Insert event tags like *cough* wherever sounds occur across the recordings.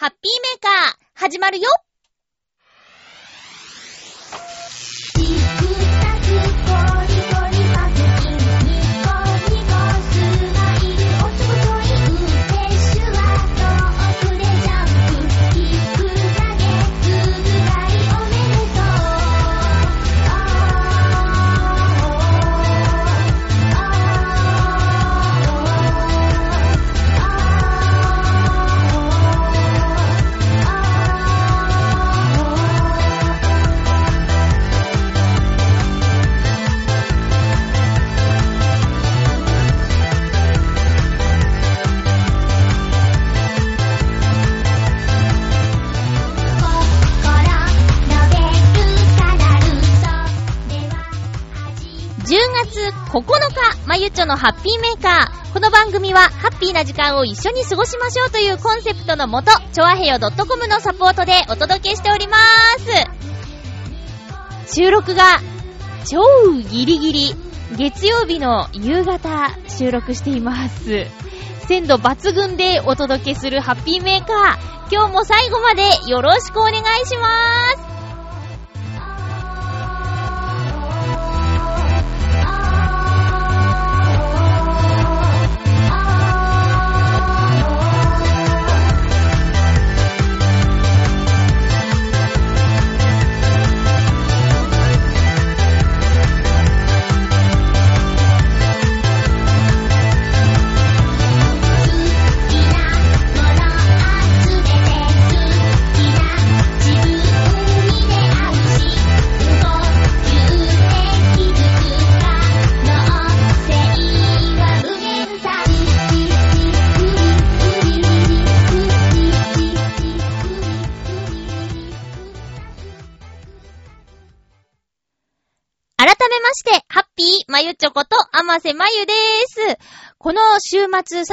ハッピーメーカー、始まるよ。9日、まゆちょのハッピーメーカー。この番組は、ハッピーな時間を一緒に過ごしましょうというコンセプトのもと、ちょわへよ .com のサポートでお届けしております。収録が、超ギリギリ、月曜日の夕方、収録しています。鮮度抜群でお届けするハッピーメーカー。今日も最後までよろしくお願いします。チョコと、甘瀬まゆでーす。この週末3連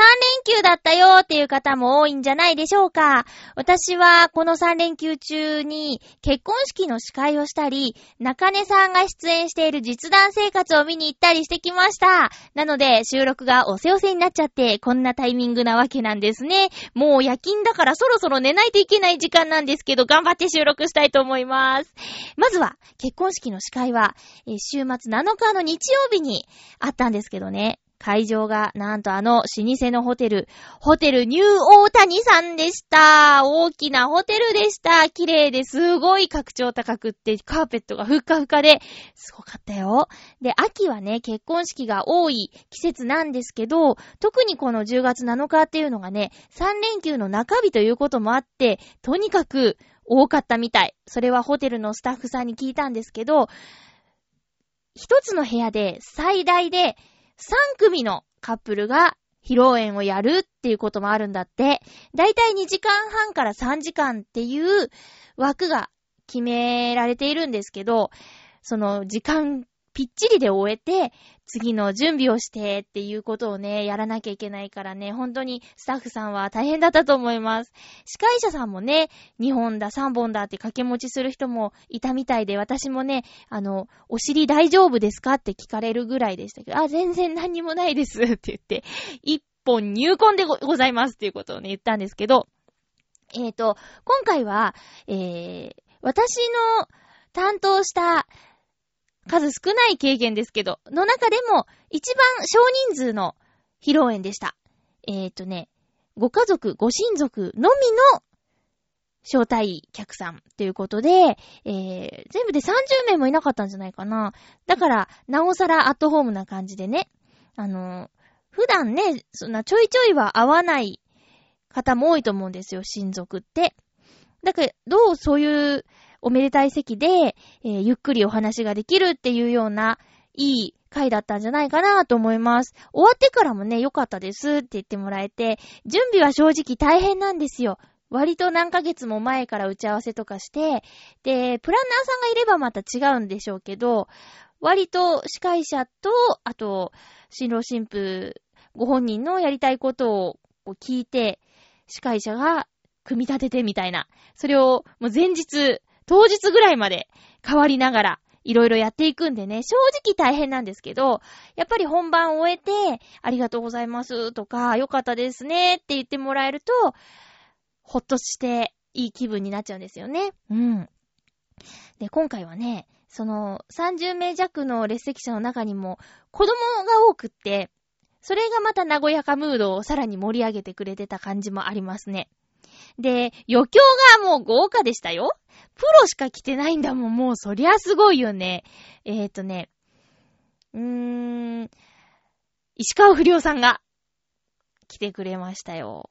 休だったよっていう方も多いんじゃないでしょうか。私はこの3連休中に結婚式の司会をしたり、中根さんが出演している実弾生活を見に行ったりしてきました。なので収録がおせおせになっちゃって、こんなタイミングなわけなんですね。もう夜勤だからそろそろ寝ないといけない時間なんですけど、頑張って収録したいと思います。まずは、結婚式の司会は、週末7日の日曜日にあったんですけどね。会場が、なんとあの、老舗のホテル、ホテルニューオータニさんでした。大きなホテルでした。綺麗ですごい格調高くって、カーペットがふっかふかで、すごかったよ。で、秋はね、結婚式が多い季節なんですけど、特にこの10月7日っていうのがね、3連休の中日ということもあって、とにかく多かったみたい。それはホテルのスタッフさんに聞いたんですけど、一つの部屋で最大で3組のカップルが披露宴をやるっていうこともあるんだって。だいたい2時間半から3時間っていう枠が決められているんですけど、その時間ぴっちりで終えて、次の準備をしてっていうことをね、やらなきゃいけないからね、本当にスタッフさんは大変だったと思います。司会者さんもね、2本だ3本だって掛け持ちする人もいたみたいで、私もね、あの、お尻大丈夫ですかって聞かれるぐらいでしたけど、あ、全然何にもないですって言って、1本入婚でございますっていうことをね、言ったんですけど、えっ、と、今回は、えー、私の担当した数少ない経験ですけど、の中でも一番少人数の披露宴でした。えっ、とね、ご家族、ご親族のみの招待客さんということで、えー、全部で30名もいなかったんじゃないかな。だから、なおさらアットホームな感じでね、あの、普段ね、そんなちょいちょいは会わない方も多いと思うんですよ、親族って。だけど、そういうおめでたい席で、えーゆっくりお話ができるっていうような、いい回だったんじゃないかなと思います。終わってからもね、良かったですって言ってもらえて、準備は正直大変なんですよ。割と何ヶ月も前から打ち合わせとかして、で、プランナーさんがいればまた違うんでしょうけど、割と司会者と、あと、新郎新婦ご本人のやりたいことを聞いて、司会者が組み立ててみたいな。それをもう前日、当日ぐらいまで変わりながら、いろいろやっていくんでね、正直大変なんですけど、やっぱり本番を終えて、ありがとうございますとか、よかったですねって言ってもらえると、ほっとしていい気分になっちゃうんですよね。うん。で、今回はね、その30名弱の列席者の中にも子供が多くって、それがまた和やかムードをさらに盛り上げてくれてた感じもありますね。で、余興がもう豪華でしたよ。プロしか来てないんだもん、もうそりゃすごいよね。えーとね、うーん、石川不良さんが来てくれましたよ。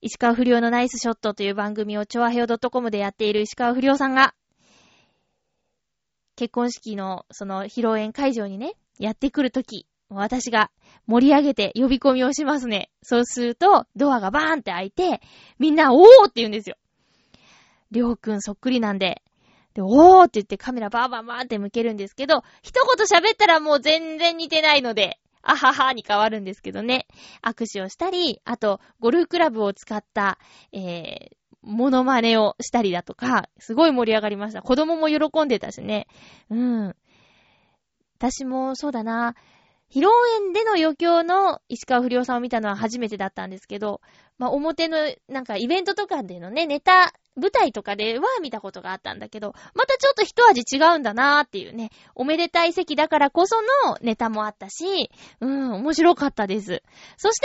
石川不良のナイスショットという番組をチョアヘオ .com でやっている石川不良さんが、結婚式のその披露宴会場にね、やってくるとき、私が盛り上げて呼び込みをしますね。そうすると、ドアがバーンって開いて、みんな、おーって言うんですよ。りょうくんそっくりなんで。で、おーって言ってカメラバーバーバーって向けるんですけど、一言喋ったらもう全然似てないので、あははに変わるんですけどね。握手をしたり、あと、ゴルフクラブを使った、えー、モノマネをしたりだとか、すごい盛り上がりました。子供も喜んでたしね。うん。私もそうだな、披露宴での余興の石川不良さんを見たのは初めてだったんですけど、まあ、表の、なんかイベントとかでのね、ネタ、舞台とかでは見たことがあったんだけど、またちょっと一味違うんだなーっていうね、おめでたい席だからこそのネタもあったし、うん、面白かったです。そし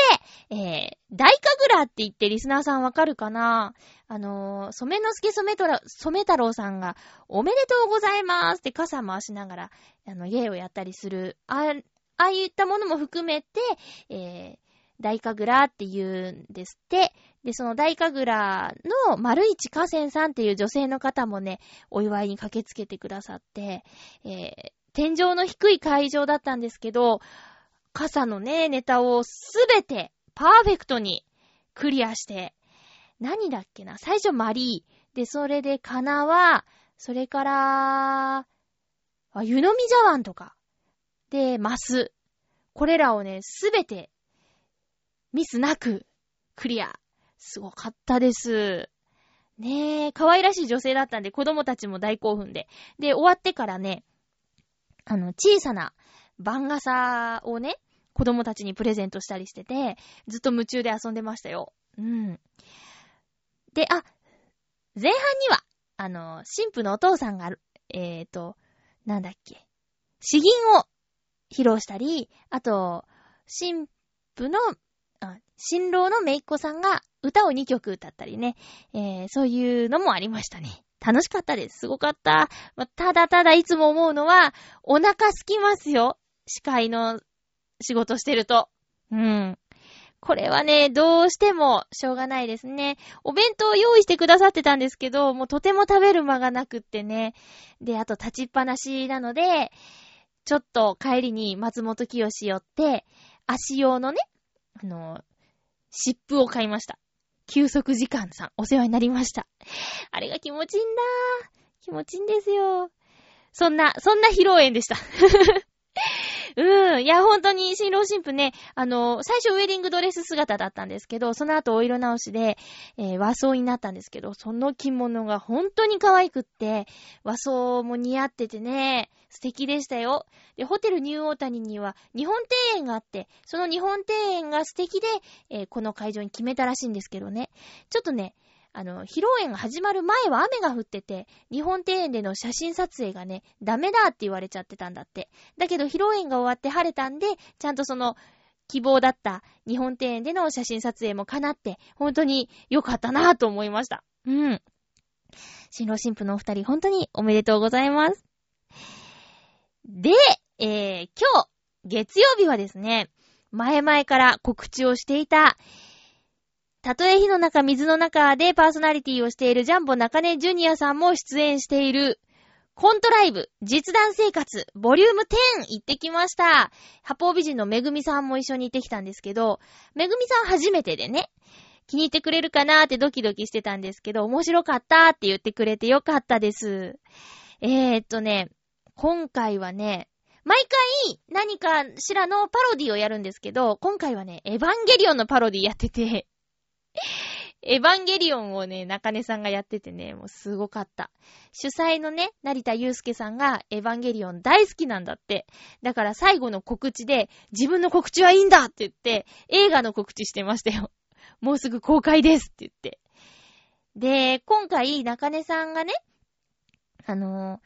て、えー、大神楽って言ってリスナーさんわかるかな？あのー、染之助染太郎染太郎さんが、おめでとうございますって傘回しながら、あの、芸をやったりする、あああいったものも含めて、えー、大神楽って言うんですって。で、その大神楽の丸市河川さんっていう女性の方もね、お祝いに駆けつけてくださって、えー、天井の低い会場だったんですけど、傘のね、ネタをすべてパーフェクトにクリアして、何だっけな最初マリー。で、それでカナは、それから、あ、湯飲み茶碗とか。で、マス。これらをね、すべて、ミスなく、クリア。すごかったです。ねえ、可愛らしい女性だったんで、子供たちも大興奮で。で、終わってからね、あの、小さな番傘をね、子供たちにプレゼントしたりしてて、ずっと夢中で遊んでましたよ。うん。で、あ、前半には、あの、神父のお父さんが、えーと、なんだっけ、詩吟を披露したり、あと、神父の、新郎のめいっ子さんが歌を2曲歌ったりね、えー、そういうのもありましたね。楽しかったです。すごかった。まあ、ただただいつも思うのは、お腹すきますよ。司会の仕事してると。うん。これはね、どうしてもしょうがないですね。お弁当を用意してくださってたんですけど、もうとても食べる間がなくってね。で、あと立ちっぱなしなので、ちょっと帰りに松本清寄って、足用のね、あの、湿布を買いました。休息時間さん、お世話になりました。あれが気持ちいいんだ。気持ちいいんですよ。そんな、そんな披露宴でした。*laughs* うん。いや、本当に、新郎新婦ね、あの、最初ウェディングドレス姿だったんですけど、その後お色直しで、えー和装になったんですけど、その着物が本当に可愛くって、和装も似合っててね、素敵でしたよ。で、ホテルニューオータニには日本庭園があって、その日本庭園が素敵で、えーこの会場に決めたらしいんですけどね。ちょっとね、あの、披露宴が始まる前は雨が降ってて、日本庭園での写真撮影がね、ダメだって言われちゃってたんだって。だけど、披露宴が終わって晴れたんで、ちゃんとその、希望だった日本庭園での写真撮影も叶って、本当に良かったなぁと思いました。うん。新郎新婦のお二人、本当におめでとうございます。で、えー、今日、月曜日はですね、前々から告知をしていた、たとえ火の中、水の中でパーソナリティをしているジャンボ中根ジュニアさんも出演しているコントライブ、実弾生活、ボリューム10行ってきました。八方美人のめぐみさんも一緒に行ってきたんですけど、めぐみさん初めてでね、気に入ってくれるかなーってドキドキしてたんですけど、面白かったーって言ってくれてよかったです。えー、っとね、今回はね、毎回何かしらのパロディをやるんですけど、今回はね、エヴァンゲリオンのパロディやってて、*laughs* エヴァンゲリオンをね、中根さんがやっててね、もうすごかった。主催のね、成田祐介さんがエヴァンゲリオン大好きなんだって。だから最後の告知で、自分の告知はいいんだって言って、映画の告知してましたよ。もうすぐ公開ですって言って。で、今回、中根さんがね、あの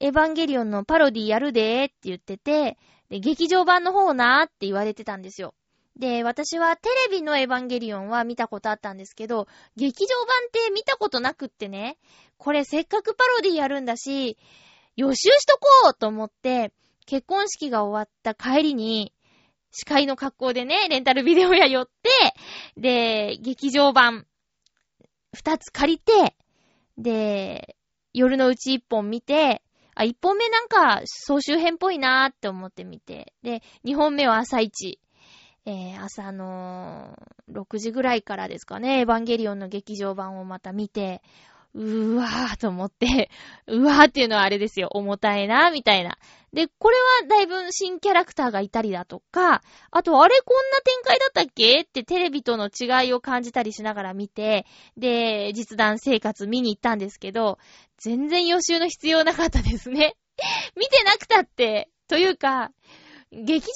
ー、エヴァンゲリオンのパロディやるでーって言ってて、で、劇場版の方なーって言われてたんですよ。で、私はテレビのエヴァンゲリオンは見たことあったんですけど、劇場版って見たことなくってね、これせっかくパロディやるんだし、予習しとこうと思って、結婚式が終わった帰りに、司会の格好でね、レンタルビデオ屋寄って、で、劇場版、二つ借りて、で、夜のうち一本見て、あ、一本目なんか総集編っぽいなーって思って見て、で、二本目は朝一。えー、朝の6時ぐらいからですかね、エヴァンゲリオンの劇場版をまた見て、うーわーと思って、*laughs* うわーっていうのはあれですよ、重たいな、みたいな。で、これはだいぶ新キャラクターがいたりだとか、あと、あれこんな展開だったっけ？ってテレビとの違いを感じたりしながら見て、で、実弾生活見に行ったんですけど、全然予習の必要なかったですね。*laughs* 見てなくたって、というか、劇場版のな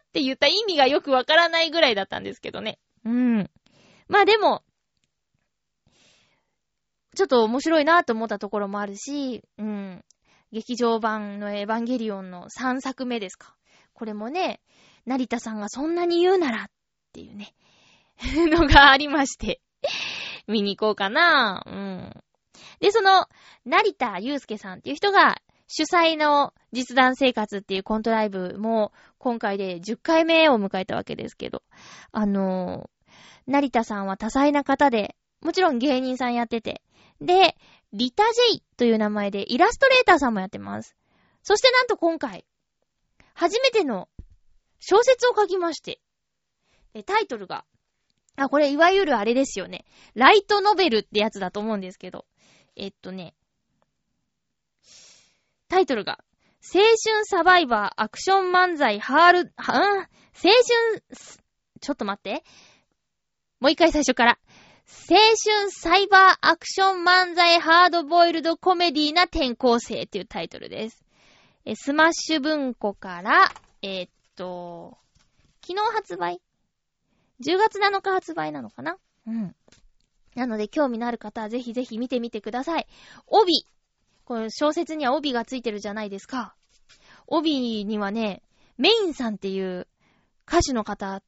って言った意味がよくわからないぐらいだったんですけどね。うん。まあでも、ちょっと面白いなと思ったところもあるし、うん。劇場版のエヴァンゲリオンの3作目ですか。これもね、成田さんがそんなに言うならっていうね、*laughs* のがありまして、見に行こうかな。うん。で、その、成田祐介さんっていう人が主催の実弾生活っていうコントライブも今回で10回目を迎えたわけですけど、あの成田さんは多彩な方で、もちろん芸人さんやってて、で、リタ・ジェイという名前でイラストレーターさんもやってます。そしてなんと今回、初めての小説を書きまして、タイトルが、あ、これいわゆるあれですよね。ライトノベルってやつだと思うんですけど、えっとね、タイトルが、青春サバイバーアクション漫才ハール、は、ん？青春、ちょっと待って。もう一回最初から。青春サイバーアクション漫才ハードボイルドコメディーな転校生っていうタイトルです。えスマッシュ文庫から、えーっと、昨日発売 ?10 月7日発売なのかな？うん。なので興味のある方はぜひぜひ見てみてください。帯。この小説には帯がついてるじゃないですか。帯にはね、メインさんっていう歌手の方、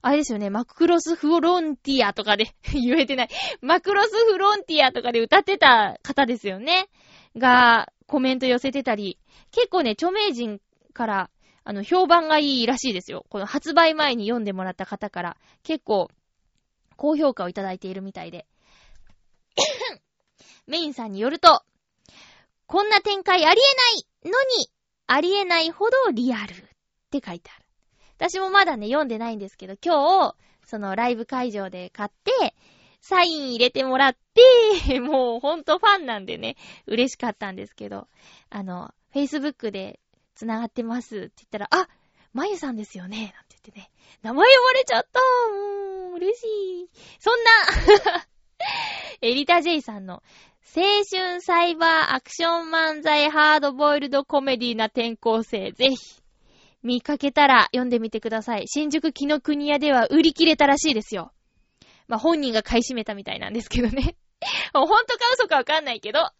あれですよね、マクロスフロンティアとかで *laughs* 言えてない。マクロスフロンティアとかで歌ってた方ですよね。が、コメント寄せてたり、結構ね、著名人から、あの、評判がいいらしいですよ。この発売前に読んでもらった方から、結構、高評価をいただいているみたいで。*coughs* メインさんによると、こんな展開ありえないのに、ありえないほどリアルって書いてある。私もまだね、読んでないんですけど、今日、そのライブ会場で買って、サイン入れてもらって、*laughs* もうほんとファンなんでね、嬉しかったんですけど、あの、Facebook で繋がってますって言ったら、あまゆさんですよねなんて言ってね、名前呼ばれちゃったもう、嬉しい。そんな、*laughs* エリタ・ジェイさんの、青春サイバーアクション漫才ハードボイルドコメディな転校生、ぜひ、見かけたら読んでみてください。新宿木の国屋では売り切れたらしいですよ。まあ、本人が買い占めたみたいなんですけどね。ほんとか嘘かわかんないけど。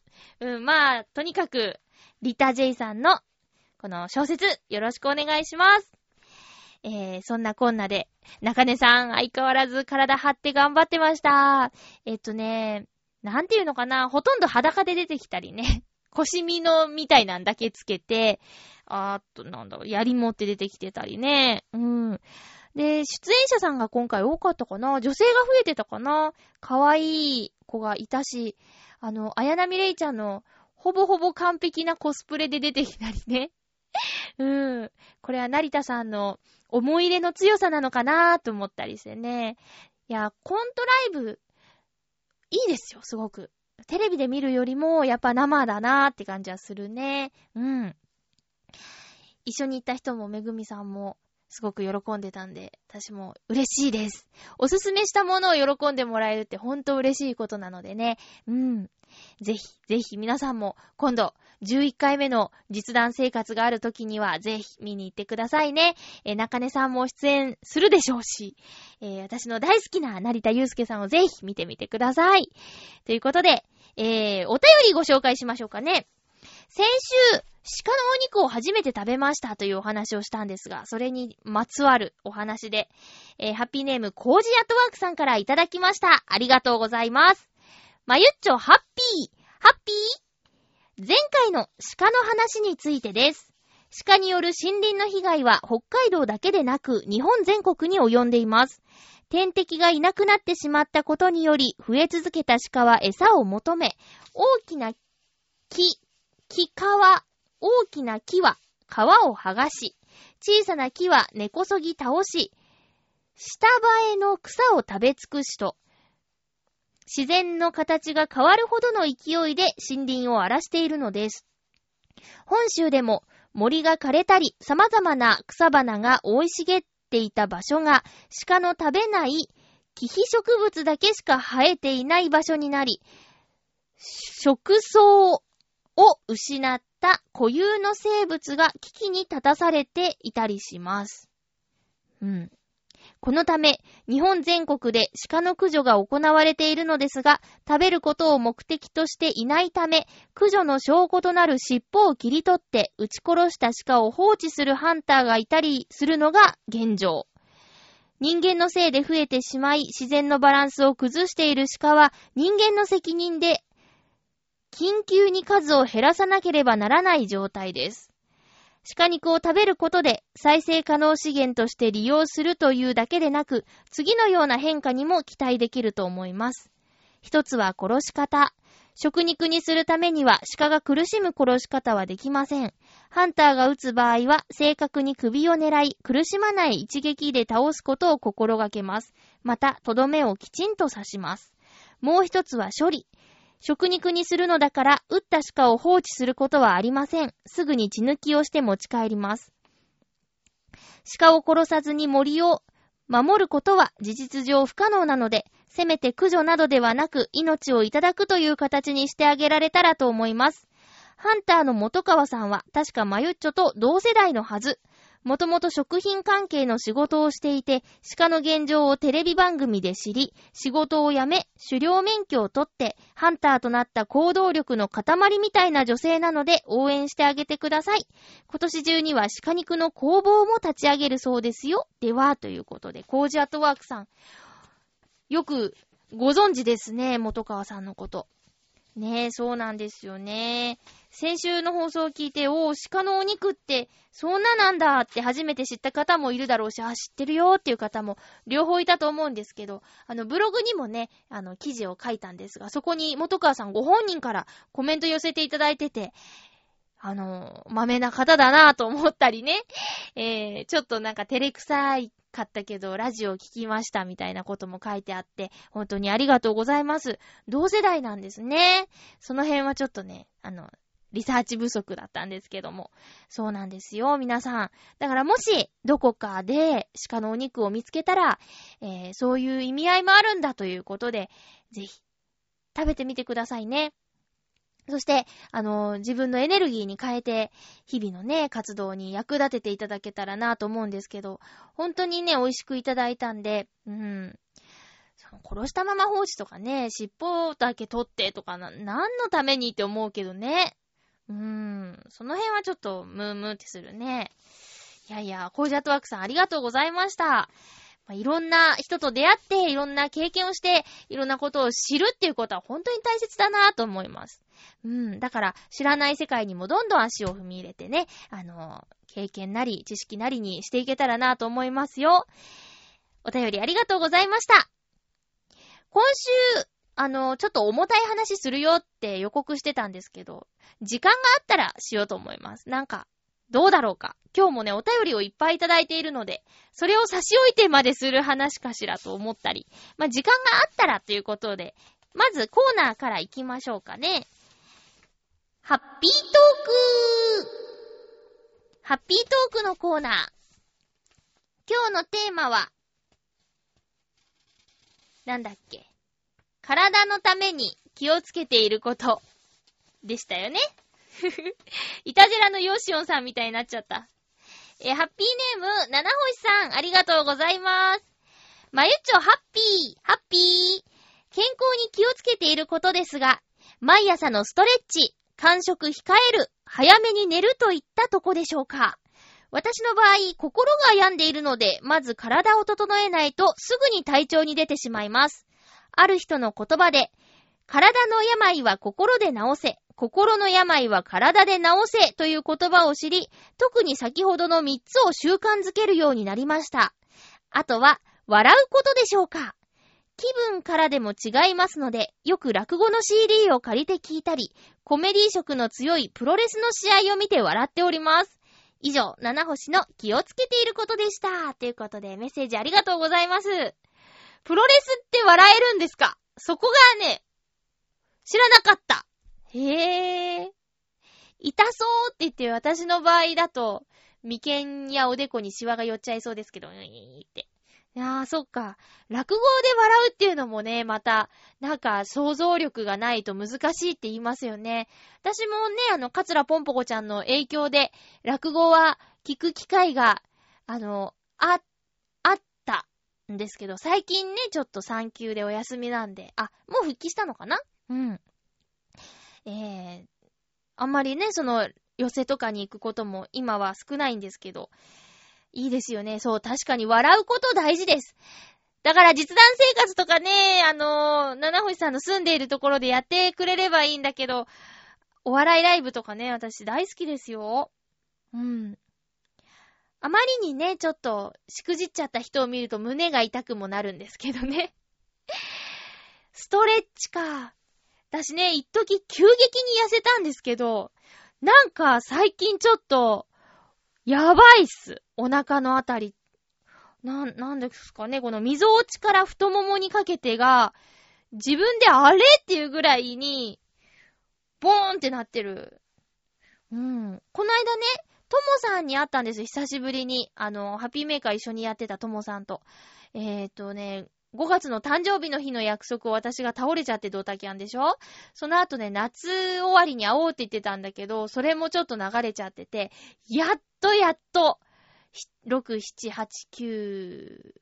うん、まあ、とにかく、リタ・ジェイさんの、この小説、よろしくお願いします。えー、そんなこんなで、中根さん、相変わらず体張って頑張ってました。えっとね、なんていうのかな、ほとんど裸で出てきたりね。*laughs* 腰身のみたいなんだけつけて、あーっと、なんだろう、槍持って出てきてたりね。うん。で、出演者さんが今回多かったかな女性が増えてたかな可愛い子がいたし、あの、綾波レイちゃんのほぼほぼ完璧なコスプレで出てきたりね。*laughs* うん。これは成田さんの思い入れの強さなのかなーと思ったりしてね。いや、コントライブ、いいですよ、すごく。テレビで見るよりも、やっぱ生だなーって感じはするね。うん。一緒に行った人も、めぐみさんも、すごく喜んでたんで、私も嬉しいです。おすすめしたものを喜んでもらえるってほんと嬉しいことなのでね。うん。ぜひ、ぜひ皆さんも今度11回目の実弾生活がある時にはぜひ見に行ってくださいね。えー中根さんも出演するでしょうし、えー私の大好きな成田祐介さんをぜひ見てみてください。ということで、えー、お便りご紹介しましょうかね。先週、鹿のお肉を初めて食べましたというお話をしたんですが、それにまつわるお話で、えーハッピーネームコージアットワークさんからいただきました。ありがとうございます。まゆっちょ、ハッピーハッピー？前回の鹿の話についてです。鹿による森林の被害は北海道だけでなく日本全国に及んでいます。天敵がいなくなってしまったことにより増え続けた鹿は餌を求め、大きな木、木皮、大きな木は皮を剥がし、小さな木は根こそぎ倒し、下生えの草を食べ尽くしと、自然の形が変わるほどの勢いで森林を荒らしているのです。本州でも森が枯れたり様々な草花が生い茂っていた場所が鹿の食べない木皮植物だけしか生えていない場所になり、食草を失った固有の生物が危機に立たされていたりします。うん。このため、日本全国で鹿の駆除が行われているのですが、食べることを目的としていないため、駆除の証拠となる尻尾を切り取って撃ち殺した鹿を放置するハンターがいたりするのが現状。人間のせいで増えてしまい、自然のバランスを崩している鹿は人間の責任で、緊急に数を減らさなければならない状態です。鹿肉を食べることで再生可能資源として利用するというだけでなく、次のような変化にも期待できると思います。一つは殺し方。食肉にするためには鹿が苦しむ殺し方はできません。ハンターが撃つ場合は正確に首を狙い、苦しまない一撃で倒すことを心がけます。また、とどめをきちんと刺します。もう一つは処理。食肉にするのだから、撃った鹿を放置することはありません。すぐに血抜きをして持ち帰ります。鹿を殺さずに森を守ることは事実上不可能なので、せめて駆除などではなく命をいただくという形にしてあげられたらと思います。ハンターの元川さんは確かマユッチョと同世代のはず。もともと食品関係の仕事をしていて、鹿の現状をテレビ番組で知り、仕事を辞め、狩猟免許を取って、ハンターとなった行動力の塊みたいな女性なので応援してあげてください。今年中には鹿肉の工房も立ち上げるそうですよ。では、ということで、コージアットワークさん。よくご存知ですね、元川さんのこと。ねえ、そうなんですよね。先週の放送を聞いて、おー、鹿のお肉って、そんななんだって初めて知った方もいるだろうし、あ、知ってるよっていう方も両方いたと思うんですけど、あの、ブログにもね、あの、記事を書いたんですが、そこに元川さんご本人からコメント寄せていただいてて、あの、豆な方だなぁと思ったりね、えー、ちょっとなんか照れくさいかったけど、ラジオを聞きましたみたいなことも書いてあって、本当にありがとうございます。同世代なんですね。その辺はちょっとね、あの、リサーチ不足だったんですけども。そうなんですよ、皆さん。だからもし、どこかで鹿のお肉を見つけたら、えー、そういう意味合いもあるんだということで、ぜひ、食べてみてくださいね。そして、あの、自分のエネルギーに変えて、日々のね、活動に役立てていただけたらなと思うんですけど、本当にね、美味しくいただいたんで、うん。殺したまま放置とかね、尻尾だけ取ってとかな、何のためにって思うけどね。うーん。その辺はちょっと、ムームーってするね。いやいや、コージャットワークさんありがとうございました。まあ、いろんな人と出会って、いろんな経験をして、いろんなことを知るっていうことは本当に大切だなと思います。うん。だから、知らない世界にもどんどん足を踏み入れてね、あの、経験なり、知識なりにしていけたらなと思いますよ。お便りありがとうございました。今週、あの、ちょっと重たい話するよって予告してたんですけど、時間があったらしようと思います。なんか、どうだろうか。今日もね、お便りをいっぱいいただいているので、それを差し置いてまでする話かしらと思ったり、まあ、時間があったらということで、まずコーナーから行きましょうかね。ハッピートークハッピートークのコーナー。今日のテーマは、なんだっけ。体のために気をつけていること、でしたよね。ふ *laughs* ふいたじらのヨシオンさんみたいになっちゃった。えハッピーネーム、七星さん、ありがとうございます。まゆっちょ、ハッピー、ハッピー。健康に気をつけていることですが、毎朝のストレッチ、間食控える、早めに寝るといったとこでしょうか。私の場合、心が病んでいるので、まず体を整えないとすぐに体調に出てしまいます。ある人の言葉で、体の病は心で治せ、心の病は体で治せという言葉を知り、特に先ほどの3つを習慣づけるようになりました。あとは、笑うことでしょうか。気分からでも違いますので、よく落語の CD を借りて聞いたり、コメディ色の強いプロレスの試合を見て笑っております。以上、七星の気をつけていることでした。ということで、メッセージありがとうございます。プロレスって笑えるんですか？そこがね、知らなかった。へえ。痛そうって言って私の場合だと、眉間やおでこにシワが寄っちゃいそうですけど、うーって。いやー、そっか。落語で笑うっていうのもね、また、なんか想像力がないと難しいって言いますよね。私もね、あの、カツラポンポコちゃんの影響で、落語は聞く機会が、あの、あ、あったんですけど、最近ね、ちょっと産休でお休みなんで、あ、もう復帰したのかな？うん。えー、あんまりね、その、寄せとかに行くことも今は少ないんですけど、いいですよね。そう、確かに笑うこと大事です。だから実弾生活とかね、あのー、七星さんの住んでいるところでやってくれればいいんだけど、お笑いライブとかね、私大好きですよ。うん。あまりにね、ちょっと、しくじっちゃった人を見ると胸が痛くもなるんですけどね。ストレッチか。私ね、一時急激に痩せたんですけど、なんか最近ちょっと、やばいっす。お腹のあたり。なん、なんですかね、この溝落ちから太ももにかけてが、自分であれっていうぐらいに、ボーンってなってる。うん。この間ね、ともさんに会ったんですよ、久しぶりに。あの、ハッピーメーカー一緒にやってたともさんと。えーとね、5月の誕生日の日の約束を私が倒れちゃってドタキャンでしょ？その後ね、夏終わりに会おうって言ってたんだけど、それもちょっと流れちゃってて、やっとやっと、6、7、8、9、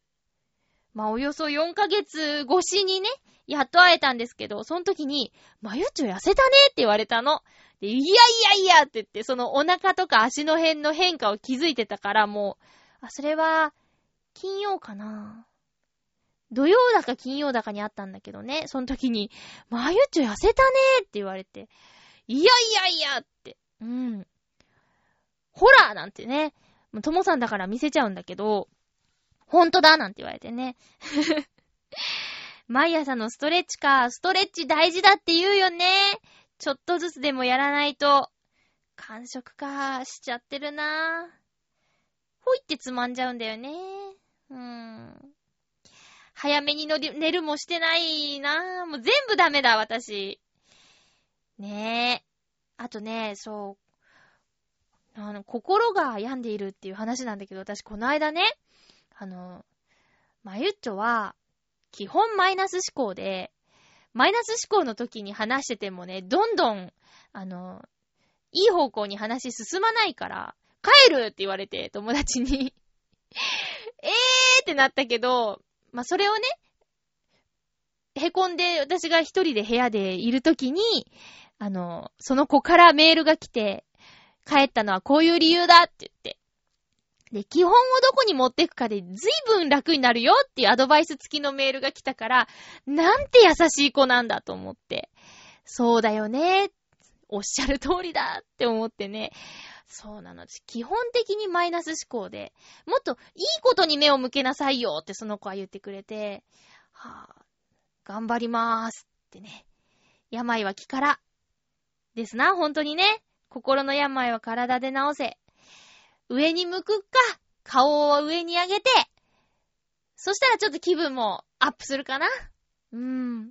まあおよそ4ヶ月越しにね、やっと会えたんですけど、その時に、まゆっちょ痩せたねって言われたの。で、いやいやいやって言って、そのお腹とか足の辺の変化を気づいてたから、もう、あ、それは、金曜かな土曜だか金曜だかにあったんだけどね、その時に、まゆっちょ痩せたねって言われて、いやいやいやって、うん。ほらなんてね、ともさんだから見せちゃうんだけど、ほんとだなんて言われてね。*laughs* 毎朝のストレッチか、ストレッチ大事だって言うよね。ちょっとずつでもやらないと、完食か、しちゃってるなほいってつまんじゃうんだよね。うーん。早めにのり寝るもしてないなもう全部ダメだ、私。ねえ。あとね、そう。あの、心が病んでいるっていう話なんだけど、私この間ね、あの、まゆっちょは、基本マイナス思考で、マイナス思考の時に話しててもね、どんどん、あの、いい方向に話進まないから、帰るって言われて、友達に。*laughs* えーってなったけど、まあ、それをね、へこんで私が一人で部屋でいる時に、あの、その子からメールが来て、帰ったのはこういう理由だって言って。で、基本をどこに持っていくかで随分楽になるよっていうアドバイス付きのメールが来たから、なんて優しい子なんだと思って。そうだよね。おっしゃる通りだって思ってね。そうなの。基本的にマイナス思考で、もっといいことに目を向けなさいよってその子は言ってくれて、はぁ、頑張りまーすってね。病は気から。ですな、本当にね。心の病は体で治せ。上に向くか、顔を上に上げて、そしたらちょっと気分もアップするかな。うーん。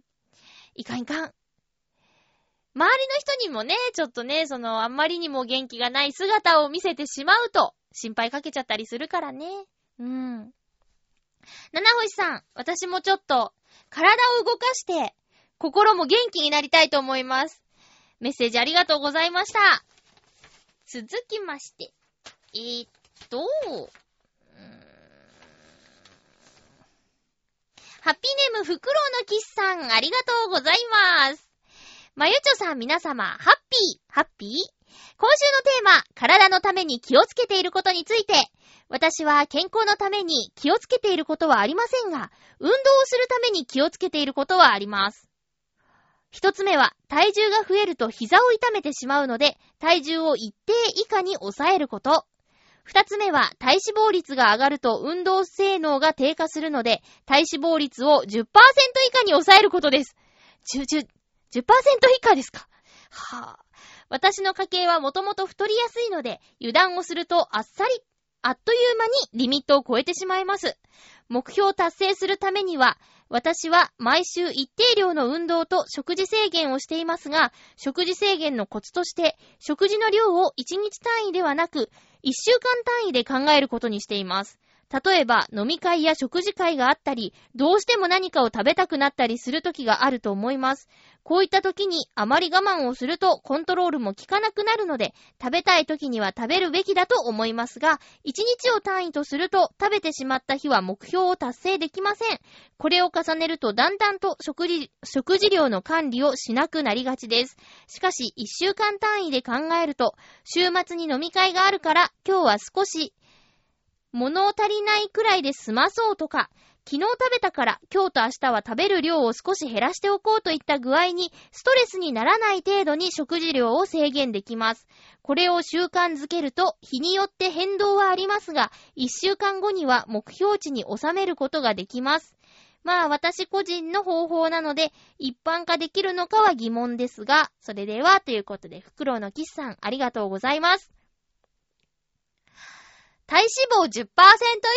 いかんいかん。周りの人にもね、ちょっとね、その、あんまりにも元気がない姿を見せてしまうと、心配かけちゃったりするからね。うん。七星さん、私もちょっと、体を動かして、心も元気になりたいと思います。メッセージありがとうございました。続きまして、えー、っと、ハッピーネーム、フクロウのキスさん、ありがとうございます。まゆちょさん、皆様、ハッピー、ハッピー今週のテーマ、体のために気をつけていることについて、私は健康のために気をつけていることはありませんが、運動をするために気をつけていることはあります。一つ目は、体重が増えると膝を痛めてしまうので、体重を一定以下に抑えること。二つ目は、体脂肪率が上がると運動性能が低下するので、体脂肪率を10%以下に抑えることです。10、10、10%以下ですか？はぁ、私の家計はもともと太りやすいので、油断をするとあっさり、あっという間にリミットを超えてしまいます。目標を達成するためには、私は毎週一定量の運動と食事制限をしていますが、食事制限のコツとして、食事の量を1日単位ではなく、1週間単位で考えることにしています。例えば、飲み会や食事会があったり、どうしても何かを食べたくなったりする時があると思います。こういった時にあまり我慢をするとコントロールも効かなくなるので、食べたい時には食べるべきだと思いますが、1日を単位とすると食べてしまった日は目標を達成できません。これを重ねるとだんだんと食事、食事量の管理をしなくなりがちです。しかし、1週間単位で考えると、週末に飲み会があるから、今日は少し物足りないくらいで済まそうとか、昨日食べたから今日と明日は食べる量を少し減らしておこうといった具合にストレスにならない程度に食事量を制限できます。これを習慣づけると日によって変動はありますが、1週間後には目標値に収めることができます。まあ私個人の方法なので一般化できるのかは疑問ですが、それではということで、フクロウのキスさんありがとうございます。体脂肪10%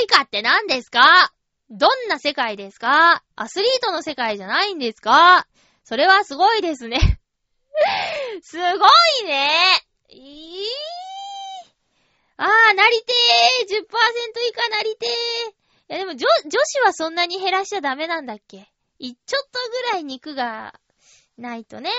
以下って何ですか？どんな世界ですか？アスリートの世界じゃないんですか？それはすごいですね。*laughs* すごいね。いいあー、なりてー !10% 以下なりてー。いやでも女、女子はそんなに減らしちゃダメなんだっけ？いちょっとぐらい肉がないとね。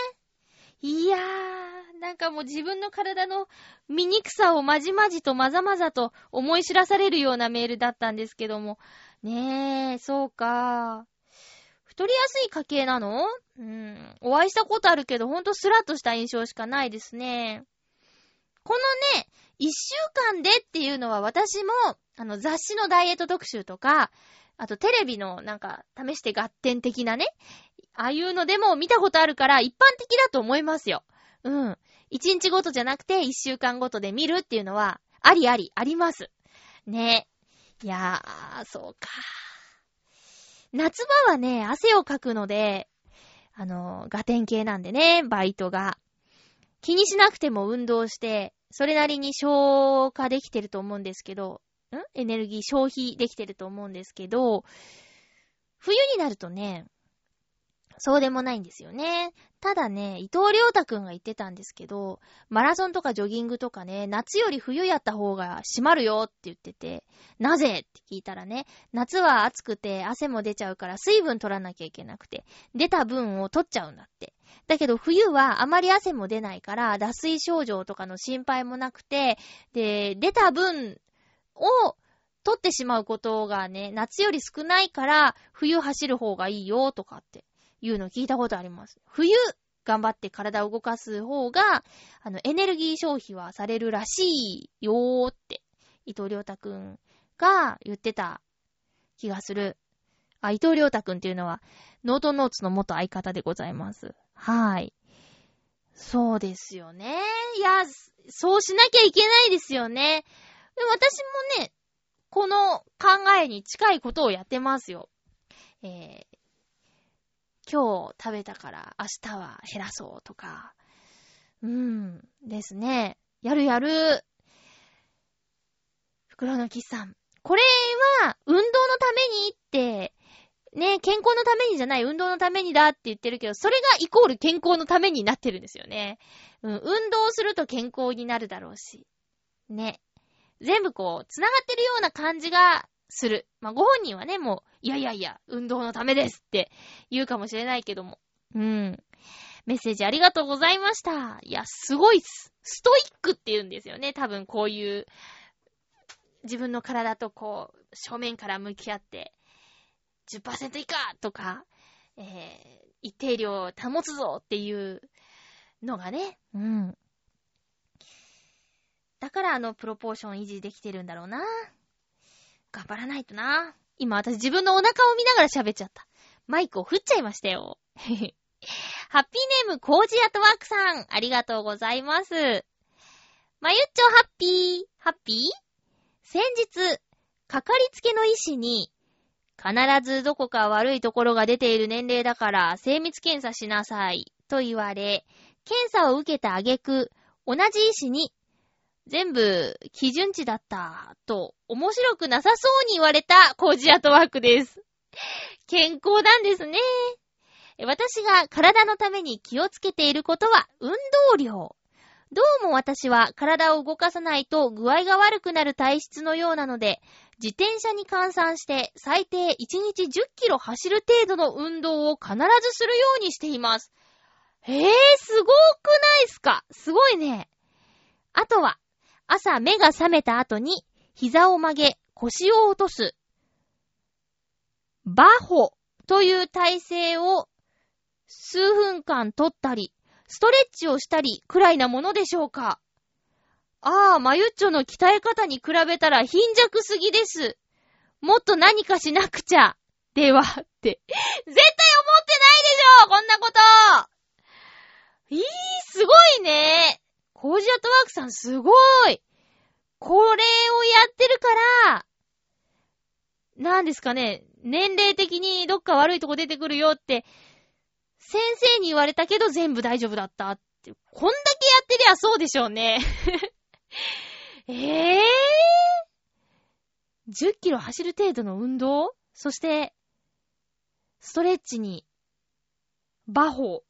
いやー、なんかもう自分の体の醜さをまじまじとまざまざと思い知らされるようなメールだったんですけども。ねえ、そうか。太りやすい家系なの？うん。お会いしたことあるけど、ほんとスラッとした印象しかないですね。このね、一週間でっていうのは私も、あの雑誌のダイエット特集とか、あとテレビのなんか試して合点的なね、ああいうのでも見たことあるから一般的だと思いますよ。うん。一日ごとじゃなくて一週間ごとで見るっていうのは、ありあり、あります。ねいやー、そうか。夏場はね、汗をかくので、あの、ガテン系なんでね、バイトが。気にしなくても運動して、それなりに消化できてると思うんですけど、ん？エネルギー消費できてると思うんですけど、冬になるとね、そうでもないんですよね。ただね、伊藤良太くんが言ってたんですけど、マラソンとかジョギングとかね、夏より冬やった方が締まるよって言ってて、なぜって聞いたらね、夏は暑くて汗も出ちゃうから水分取らなきゃいけなくて、出た分を取っちゃうんだって。だけど冬はあまり汗も出ないから、脱水症状とかの心配もなくて、で、出た分を取ってしまうことがね、夏より少ないから、冬走る方がいいよとかっていうの聞いたことあります。冬、頑張って体を動かす方が、あの、エネルギー消費はされるらしいよーって、伊藤良太くんが言ってた気がする。あ、伊藤良太くんっていうのは、ノートノーツの元相方でございます。はい。そうですよね。いや、そうしなきゃいけないですよね。でも私もね、この考えに近いことをやってますよ。えー、今日食べたから明日は減らそうとか。うん、ですね。やるやる。袋のキスさん。これは、運動のためにって、ね、健康のためにじゃない、運動のためにだって言ってるけど、それがイコール健康のためになってるんですよね。うん、運動すると健康になるだろうし。ね。全部こう、繋がってるような感じがする。まあ、ご本人はね、もう、いやいやいや、運動のためですって言うかもしれないけども。うん。メッセージありがとうございました。いや、すごいス、ストイックって言うんですよね。多分こういう、自分の体とこう、正面から向き合って、10%以下とか、えー、一定量保つぞっていうのがね、うん。だからあのプロポーション維持できてるんだろうな。頑張らないとな。今私自分のお腹を見ながら喋っちゃった。マイクを振っちゃいましたよ。へ *laughs* へハッピーネームコージアトワークさん、ありがとうございます。まゆっちょハッピー、ハッピー？先日、かかりつけの医師に、必ずどこか悪いところが出ている年齢だから精密検査しなさい、と言われ、検査を受けた挙句、同じ医師に、全部基準値だった、と面白くなさそうに言われたコージアートワークです。健康なんですね。私が体のために気をつけていることは運動量。どうも私は体を動かさないと具合が悪くなる体質のようなので、自転車に換算して最低1日10キロ走る程度の運動を必ずするようにしています。へえ、すごくないっすか？すごいね。あとは、朝目が覚めた後に膝を曲げ腰を落とす。バホという体勢を数分間取ったり、ストレッチをしたりくらいなものでしょうかああ、マユッチョの鍛え方に比べたら貧弱すぎです。もっと何かしなくちゃ。では、って。絶対思ってないでしょこんなこといい、すごいね。コージアットワークさんすごい。これをやってるから、なんですかね、年齢的にどっか悪いとこ出てくるよって、先生に言われたけど全部大丈夫だったって。こんだけやってりゃそうでしょうね。え *laughs* えー、?10 キロ走る程度の運動？そして、ストレッチに、バホ。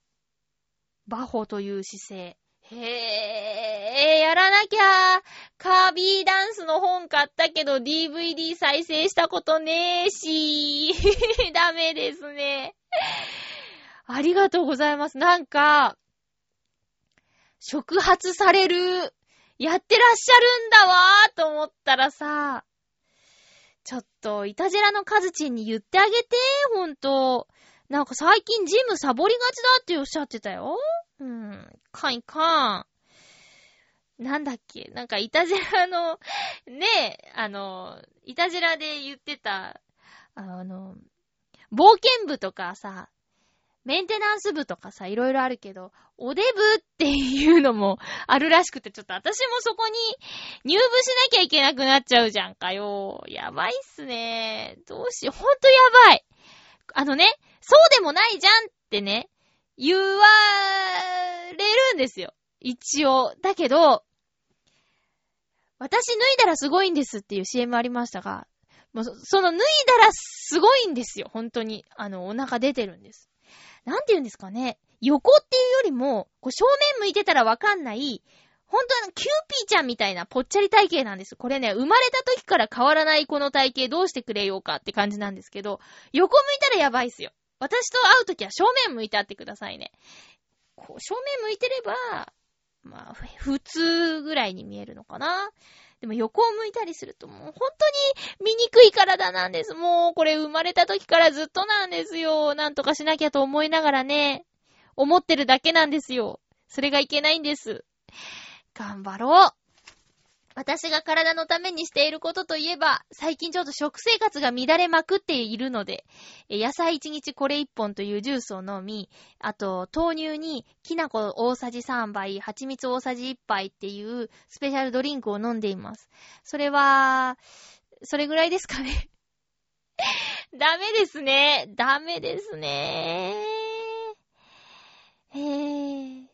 バホという姿勢。へえ、やらなきゃ。カービーダンスの本買ったけど DVD 再生したことねえし。*laughs* ダメですね。ありがとうございます。なんか、触発される、やってらっしゃるんだわーと思ったらさ、ちょっと、いたじらのカズチンに言ってあげて、ほんと。なんか最近ジムサボりがちだっておっしゃってたよ。うん、かいかん。なんだっけなんか、いたじらの、ねえ、あの、いたじらで言ってた、あの、冒険部とかさ、メンテナンス部とかさ、いろいろあるけど、おデブっていうのもあるらしくて、ちょっと私もそこに入部しなきゃいけなくなっちゃうじゃんかよ。やばいっすね。どうしよう。ほんとやばい。あのね、そうでもないじゃんってね、言われるんですよ。一応。だけど、私脱いだらすごいんですっていう CM ありましたが、もうその脱いだらすごいんですよ。本当に。あの、お腹出てるんです。なんて言うんですかね。横っていうよりも、こう正面向いてたらわかんない、本当にキューピーちゃんみたいなぽっちゃり体型なんです。これね、生まれた時から変わらないこの体型どうしてくれようかって感じなんですけど、横向いたらやばいっすよ。私と会う時は正面向いて会ってくださいね。こう、正面向いてれば、まあ、普通ぐらいに見えるのかな。でも横を向いたりするともう本当に醜い体なんです。もうこれ生まれた時からずっとなんですよ。なんとかしなきゃと思いながらね、思ってるだけなんですよ。それがいけないんです。頑張ろう。私が体のためにしていることといえば、最近ちょっと食生活が乱れまくっているので、野菜1日これ1本というジュースを飲み、あと、豆乳にきな粉大さじ3杯、蜂蜜大さじ1杯っていうスペシャルドリンクを飲んでいます。それは、それぐらいですかね *laughs* ダメですね。ダメですね。へー。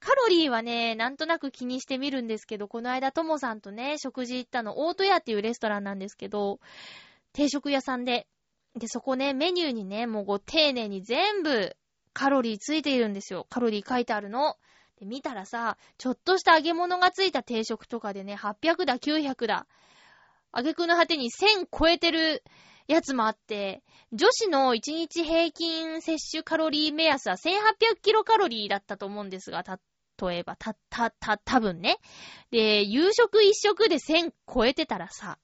カロリーはね、なんとなく気にしてみるんですけど、この間ともさんとね、食事行ったの、オート屋っていうレストランなんですけど、定食屋さんで、で、そこね、メニューにね、もうご丁寧に全部カロリーついているんですよ。カロリー書いてあるの。で、見たらさ、ちょっとした揚げ物がついた定食とかでね、800だ、900だ。挙句の果てに1000超えてるやつもあって、女子の1日平均摂取カロリー目安は1800キロカロリーだったと思うんですが、たっ例えば、た、た、た、多分ね。で、夕食一食で1000超えてたらさ、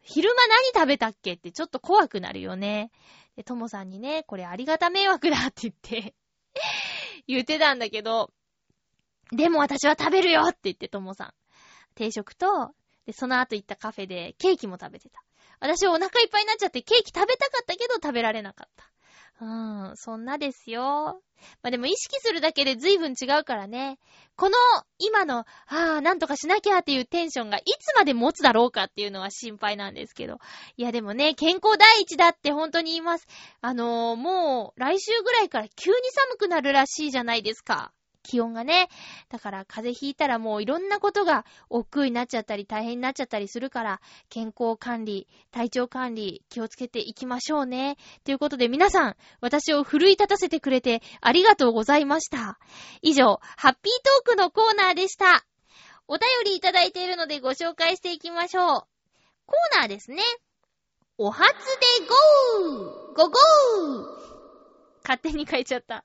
昼間何食べたっけってちょっと怖くなるよね。で、ともさんにね、これありがた迷惑だって言って、*laughs* 言ってたんだけど、でも私は食べるよって言って、ともさん。定食と、で、その後行ったカフェでケーキも食べてた。私お腹いっぱいになっちゃってケーキ食べたかったけど食べられなかった。うん、そんなですよ。まあ、でも意識するだけで随分違うからね。この今の、ああ、なんとかしなきゃっていうテンションがいつまで持つだろうかっていうのは心配なんですけど。いやでもね、健康第一だって本当に言います。あのーもう来週ぐらいから急に寒くなるらしいじゃないですか。気温がね。だから風邪ひいたらもういろんなことが億劫になっちゃったり大変になっちゃったりするから、健康管理、体調管理気をつけていきましょうね。ということで皆さん、私を奮い立たせてくれてありがとうございました。以上、ハッピートークのコーナーでした。お便りいただいているのでご紹介していきましょう。コーナーですね。お初でゴーゴゴー勝手に書いちゃった。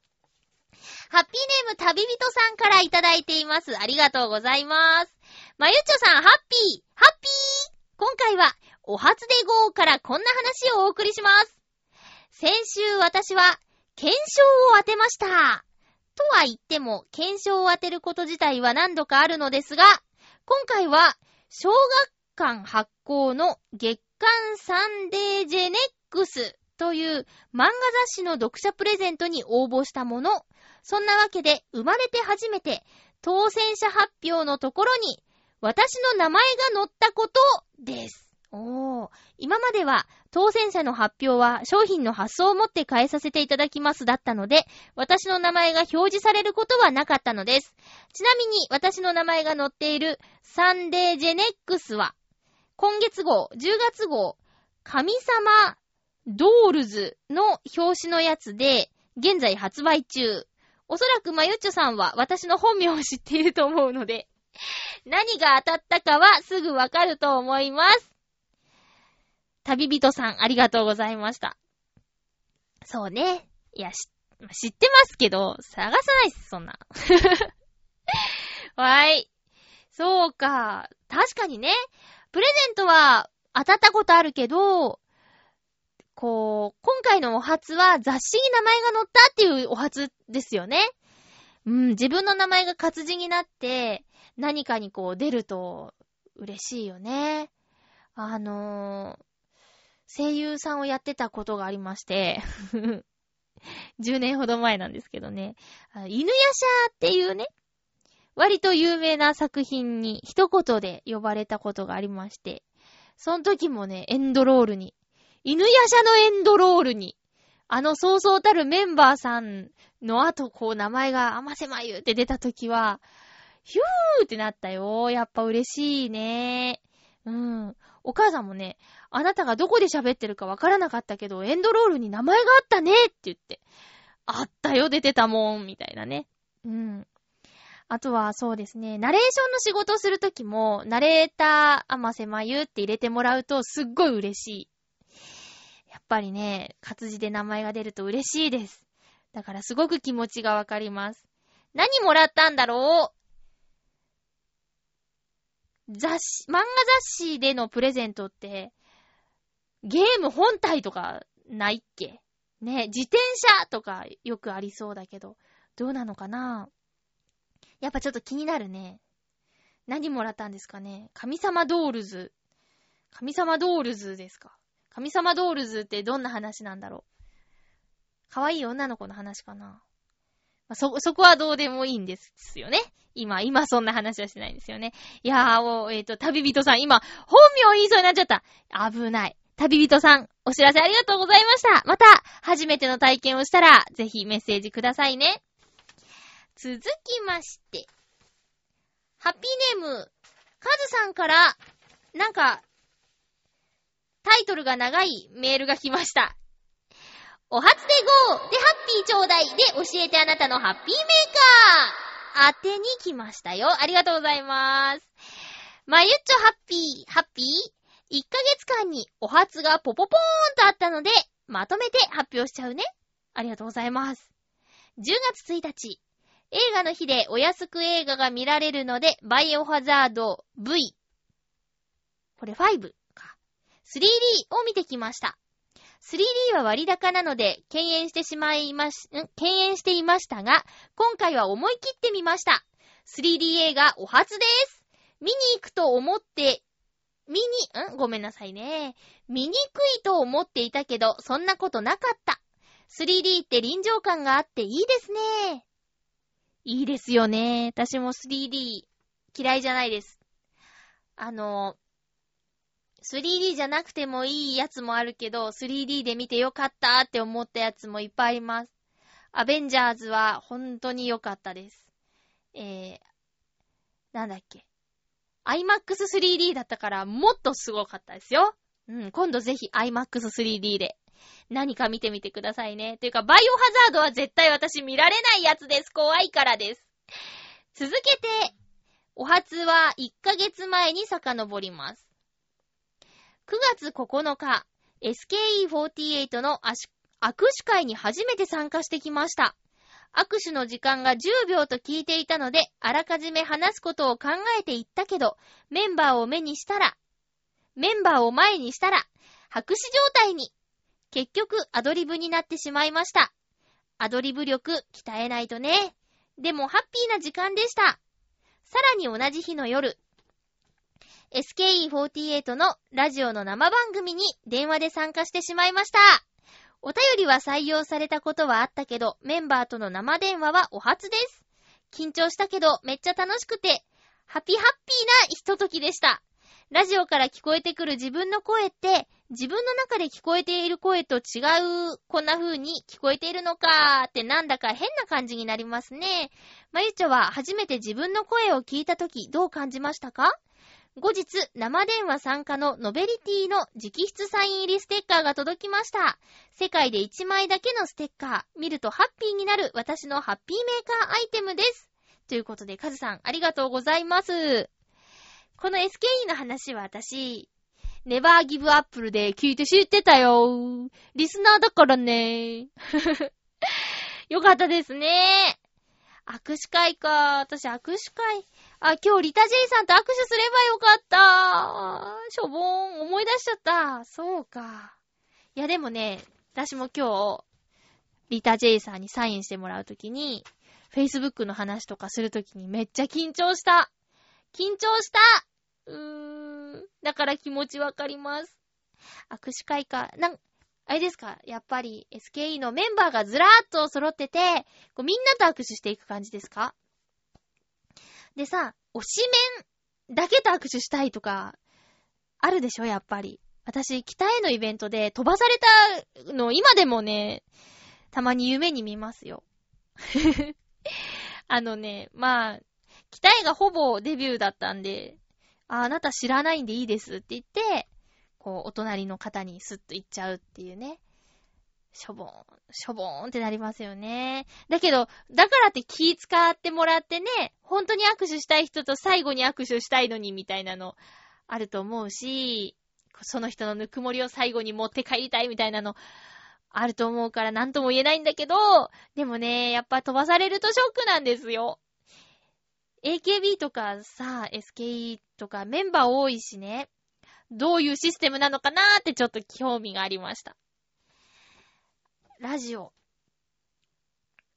ハッピーネーム旅人さんからいただいています。ありがとうございます。まゆちょさん、ハッピーハッピー今回は、お初でゴーからこんな話をお送りします。先週私は、検証を当てました。とは言っても、検証を当てること自体は何度かあるのですが、今回は、小学館発行の月刊サンデージェネックスという漫画雑誌の読者プレゼントに応募したもの。そんなわけで、生まれて初めて、当選者発表のところに、私の名前が載ったことです。おー。今までは、当選者の発表は商品の発送をもって変えさせていただきますだったので、私の名前が表示されることはなかったのです。ちなみに、私の名前が載っているサンデージェネックスは、今月号、10月号、神様ドールズの表紙のやつで、現在発売中。おそらくまゆっちょさんは私の本名を知っていると思うので、*laughs* 何が当たったかはすぐわかると思います。旅人さん、ありがとうございました。そうね。いや、知ってますけど、探さないっす、そんな。*laughs* わい。そうか。確かにね、プレゼントは当たったことあるけど、こう、今回のお初は雑誌に名前が載ったっていうお初ですよね。うん、自分の名前が活字になって、何かにこう出ると嬉しいよね。あのー、声優さんをやってたことがありまして、*laughs* 10年ほど前なんですけどね、あ犬夜叉っていうね、割と有名な作品に一言で呼ばれたことがありまして、その時もね、エンドロールに、犬夜叉のエンドロールに、あのそうそうたるメンバーさんの後、こう名前が甘瀬まゆって出た時は、ヒューってなったよ。やっぱ嬉しいね。うん。お母さんもね、あなたがどこで喋ってるかわからなかったけど、エンドロールに名前があったねって言って。あったよ、出てたもん、みたいなね。うん。あとは、そうですね、ナレーションの仕事をするときも、ナレーター、甘瀬まゆって入れてもらうと、すっごい嬉しい。やっぱりね、活字で名前が出ると嬉しいです。だからすごく気持ちがわかります。何もらったんだろう？雑誌、漫画雑誌でのプレゼントって、ゲーム本体とかないっけ？ね、自転車とかよくありそうだけど、どうなのかな？やっぱちょっと気になるね。何もらったんですかね？神様ドールズ。神様ドールズですか？神様ドールズってどんな話なんだろう可愛いい女の子の話かな、まあ、そ、そこはどうでもいいんですよね。今、今そんな話はしてないんですよね。いやー、もう、えっ、と、旅人さん、今、本名言いそうになっちゃった。危ない。旅人さん、お知らせありがとうございました。また、初めての体験をしたら、ぜひメッセージくださいね。続きまして、ハッピーネーム、カズさんから、なんか、タイトルが長いメールが来ました。お初でゴーでハッピーちょうだいで教えてあなたのハッピーメーカー当てに来ましたよ。ありがとうございます。まゆっちょハッピー、ハッピー1ヶ月間にお初がポポポーンとあったので、まとめて発表しちゃうね。ありがとうございます。10月1日、映画の日でお安く映画が見られるので、バイオハザード V。これ5。3D を見てきました。3D は割高なので、敬遠してしまいまし、ん？敬遠していましたが、今回は思い切ってみました。3D 映画お初です。見に行くと思って、見に、ん？ごめんなさいね。見にくいと思っていたけど、そんなことなかった。3D って臨場感があっていいですね。いいですよね。私も 3D 嫌いじゃないです。あの、3D じゃなくてもいいやつもあるけど、3D で見てよかったって思ったやつもいっぱいあります。アベンジャーズは本当に良かったです。えー、なんだっけ。IMAX3D だったからもっとすごかったですよ。うん、今度ぜひ IMAX3D で何か見てみてくださいね。というか、バイオハザードは絶対私見られないやつです。怖いからです。続けて、お初は1ヶ月前に遡ります。9月9日、SKE48 の握手会に初めて参加してきました。握手の時間が10秒と聞いていたので、あらかじめ話すことを考えていったけど、メンバーを目にしたら、メンバーを前にしたら、白紙状態に。結局、アドリブになってしまいました。アドリブ力、鍛えないとね。でも、ハッピーな時間でした。さらに同じ日の夜、SKE48 のラジオの生番組に電話で参加してしまいました。お便りは採用されたことはあったけど、メンバーとの生電話はお初です。緊張したけど、めっちゃ楽しくて、ハピハッピーなひとときでした。ラジオから聞こえてくる自分の声って、自分の中で聞こえている声と違う、こんな風に聞こえているのかーってなんだか変な感じになりますね。まゆちょは初めて自分の声を聞いたときどう感じましたか？後日、生電話参加のノベリティの直筆サイン入りステッカーが届きました。世界で1枚だけのステッカー。見るとハッピーになる私のハッピーメーカーアイテムです。ということで、カズさん、ありがとうございます。この SKE の話は私、ネバーギブアップルで聞いて知ってたよ。リスナーだからね。*laughs* よかったですね。握手会か。私握手会。あ、今日リタ J さんと握手すればよかった。しょぼーん。思い出しちゃった。そうか。いやでもね、私も今日、リタ J さんにサインしてもらうときに、Facebook の話とかするときにめっちゃ緊張した。緊張したうーん。だから気持ちわかります。握手会か。なん、あれですか？やっぱり SKE のメンバーがずらーっと揃ってて、こうみんなと握手していく感じですか？でさ、推しメンだけと握手したいとか、あるでしょ？やっぱり。私、北へのイベントで飛ばされたの今でもね、たまに夢に見ますよ。*laughs* あのね、まあ、北へがほぼデビューだったんで、あ、あなた知らないんでいいですって言って、こう、お隣の方にスッと行っちゃうっていうね。しょぼーん、しょぼーんってなりますよね。だけど、だからって気使ってもらってね、本当に握手したい人と最後に握手したいのにみたいなのあると思うし、その人のぬくもりを最後に持って帰りたいみたいなのあると思うから何とも言えないんだけど、でもね、やっぱ飛ばされるとショックなんですよ。AKB とかさ、SKE とかメンバー多いしね、どういうシステムなのかなーってちょっと興味がありました。ラジオ。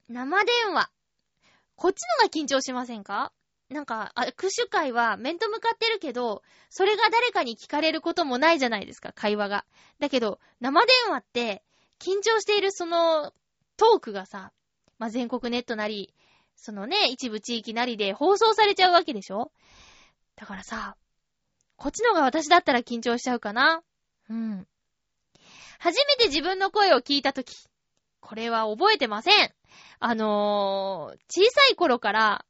生電話。こっちのが緊張しませんか？なんか、握手会は面と向かってるけど、それが誰かに聞かれることもないじゃないですか、会話が。だけど、生電話って、緊張しているその、トークがさ、まあ、全国ネットなり、そのね、一部地域なりで放送されちゃうわけでしょ？だからさ、こっちのが私だったら緊張しちゃうかなうん。初めて自分の声を聞いたとき、これは覚えてません。あのー、小さい頃から、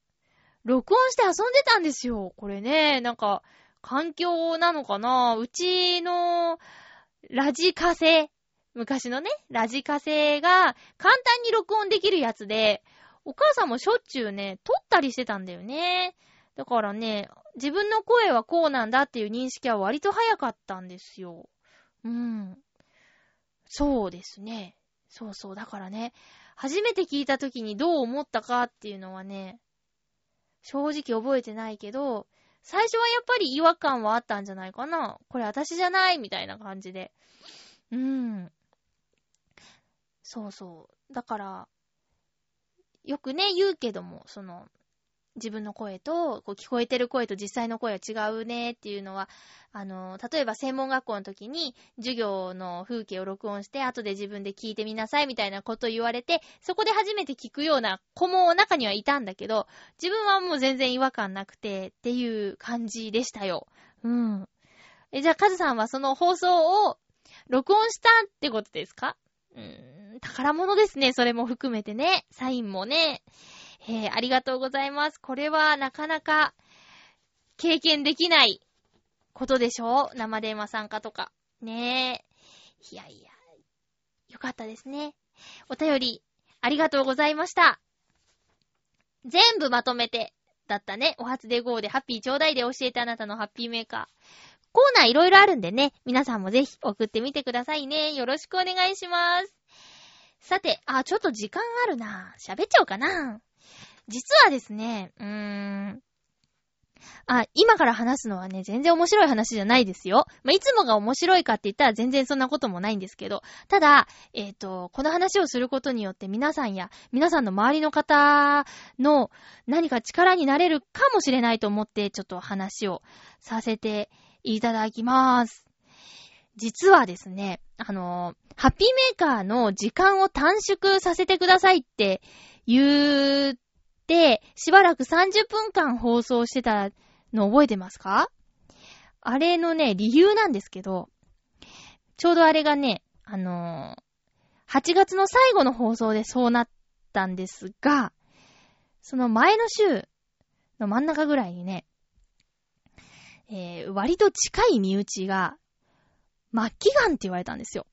録音して遊んでたんですよ。これね、なんか、環境なのかなうちの、ラジカセ、昔のね、ラジカセが簡単に録音できるやつで、お母さんもしょっちゅうね、撮ったりしてたんだよね。だからね、自分の声はこうなんだっていう認識は割と早かったんですよ。うん。そうですね。そうそう。だからね、初めて聞いた時にどう思ったかっていうのはね、正直覚えてないけど、最初はやっぱり違和感はあったんじゃないかな。これ私じゃないみたいな感じで。うん。そうそう。だから、よくね、言うけども、その、自分の声と、こう聞こえてる声と実際の声は違うねっていうのは、あの、例えば専門学校の時に授業の風景を録音して、後で自分で聞いてみなさいみたいなこと言われて、そこで初めて聞くような子も中にはいたんだけど、自分はもう全然違和感なくてっていう感じでしたよ。うん。え、じゃあ、カズさんはその放送を録音したってことですか？うーん、宝物ですね。それも含めてね。サインもね。えー、ありがとうございます。これはなかなか経験できないことでしょ？う生電話参加とか。ねえ。いやいや。よかったですね。お便り、ありがとうございました。全部まとめて、だったね。お初で GO でハッピーちょうだいで教えてあなたのハッピーメーカー。コーナーいろいろあるんでね、皆さんもぜひ送ってみてくださいね。よろしくお願いします。さて、あ、ちょっと時間あるな。喋っちゃおうかな。実はですね、うーん。あ、今から話すのはね、全然面白い話じゃないですよ。まあ、いつもが面白いかって言ったら全然そんなこともないんですけど、ただ、えっ、と、この話をすることによって皆さんや、皆さんの周りの方の何か力になれるかもしれないと思って、ちょっと話をさせていただきます。実はですね、あの、ハッピーメーカーの時間を短縮させてくださいって言って、しばらく30分間放送してたの覚えてますか？あれのね、理由なんですけど、ちょうどあれがね、あの8月の最後の放送でそうなったんですが、その前の週の真ん中ぐらいにね、えー割と近い身内が、末期癌って言われたんですよ。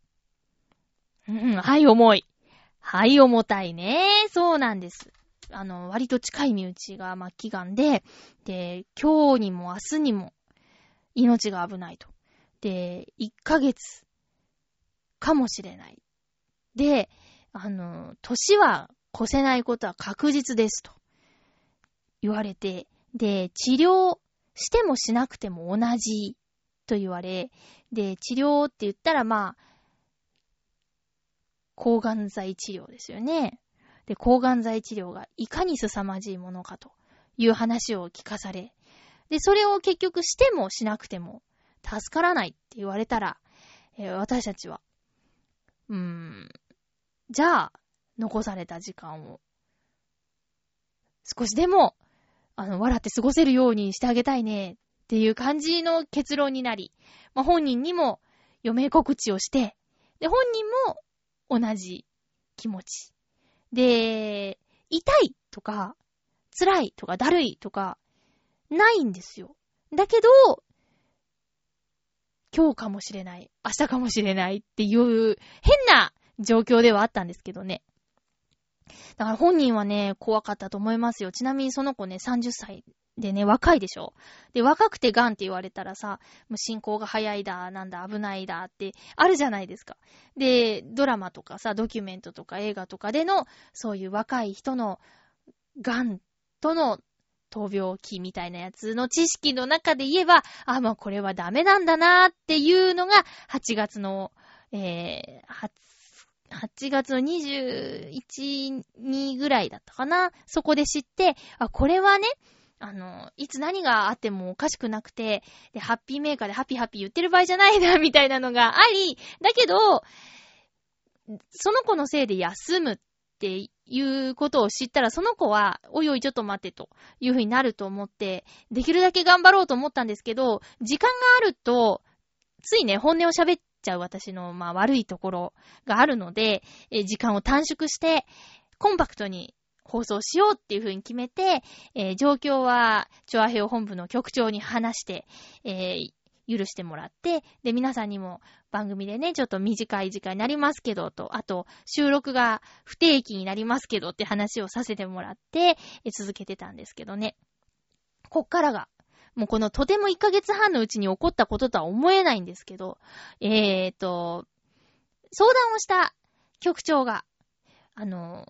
うん、はい、重い。はい、重たいね。そうなんです。あの、割と近い身内が末期癌で、で、今日にも明日にも命が危ないと。で、1ヶ月かもしれない。で、あの、年は越せないことは確実ですと言われて、で、治療してもしなくても同じと言われ、で、治療って言ったらまあ、抗がん剤治療ですよね。で、抗がん剤治療がいかに凄まじいものかという話を聞かされ、で、それを結局してもしなくても助からないって言われたら、えー私たちは、うーん、じゃあ、残された時間を、少しでも、あの、笑って過ごせるようにしてあげたいね、っていう感じの結論になり、まあ、本人にも余命告知をして、で、本人も同じ気持ち。で、痛いとか、辛いとか、だるいとか、ないんですよ。だけど、今日かもしれない、明日かもしれないっていう変な状況ではあったんですけどね。だから本人はね、怖かったと思いますよ。ちなみにその子ね、30歳でね、若いでしょ？で、若くて癌って言われたらさ、もう進行が早いだ、なんだ、危ないだってあるじゃないですか。で、ドラマとかさ、ドキュメントとか映画とかでの、そういう若い人の癌との闘病期みたいなやつの知識の中で言えば、あ、もうこれはダメなんだなーっていうのが、8月の、えー、8月の21、2ぐらいだったかな？そこで知って、あ、これはね、あの、いつ何があってもおかしくなくて、で、ハッピーメーカーでハッピーハッピー言ってる場合じゃないな、*laughs* みたいなのがあり、だけど、その子のせいで休むっていうことを知ったら、その子は、おいおいちょっと待ってというふうになると思って、できるだけ頑張ろうと思ったんですけど、時間があると、ついね、本音を喋っちゃう私の、まあ、悪いところがあるので、時間を短縮して、コンパクトに放送しようっていう風に決めて、えー状況は、調和平本部の局長に話して、えー許してもらって、で、皆さんにも番組でね、ちょっと短い時間になりますけど、と、あと、収録が不定期になりますけどって話をさせてもらって、えー続けてたんですけどね。こっからが、もうこのとても1ヶ月半のうちに起こったこととは思えないんですけど、えーと、相談をした局長が、あの、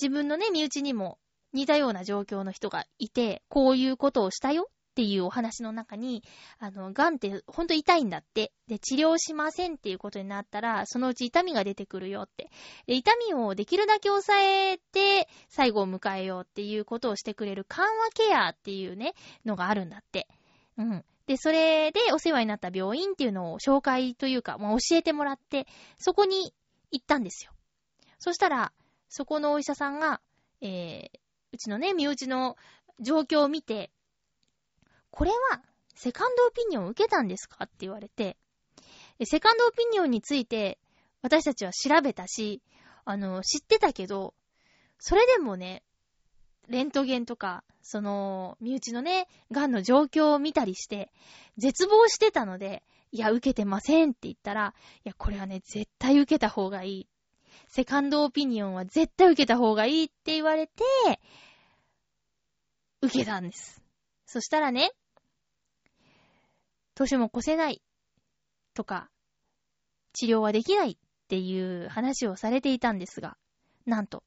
自分のね、身内にも似たような状況の人がいて、こういうことをしたよっていうお話の中に、あの、癌ってほんと痛いんだって。で、治療しませんっていうことになったら、そのうち痛みが出てくるよって。で、痛みをできるだけ抑えて、最後を迎えようっていうことをしてくれる緩和ケアっていうね、のがあるんだって。うん。で、それでお世話になった病院っていうのを紹介というか、まあ、教えてもらって、そこに行ったんですよ。そしたら、そこのお医者さんが、えー、うちのね、身内の状況を見て、これは、セカンドオピニオンを受けたんですかって言われて、セカンドオピニオンについて、私たちは調べたし、あの、知ってたけど、それでもね、レントゲンとか、その、身内のね、癌の状況を見たりして、絶望してたので、いや、受けてませんって言ったら、いや、これはね、絶対受けた方がいい。セカンドオピニオンは絶対受けた方がいいって言われて、受けたんです。そしたらね、年も越せないとか、治療はできないっていう話をされていたんですが、なんと、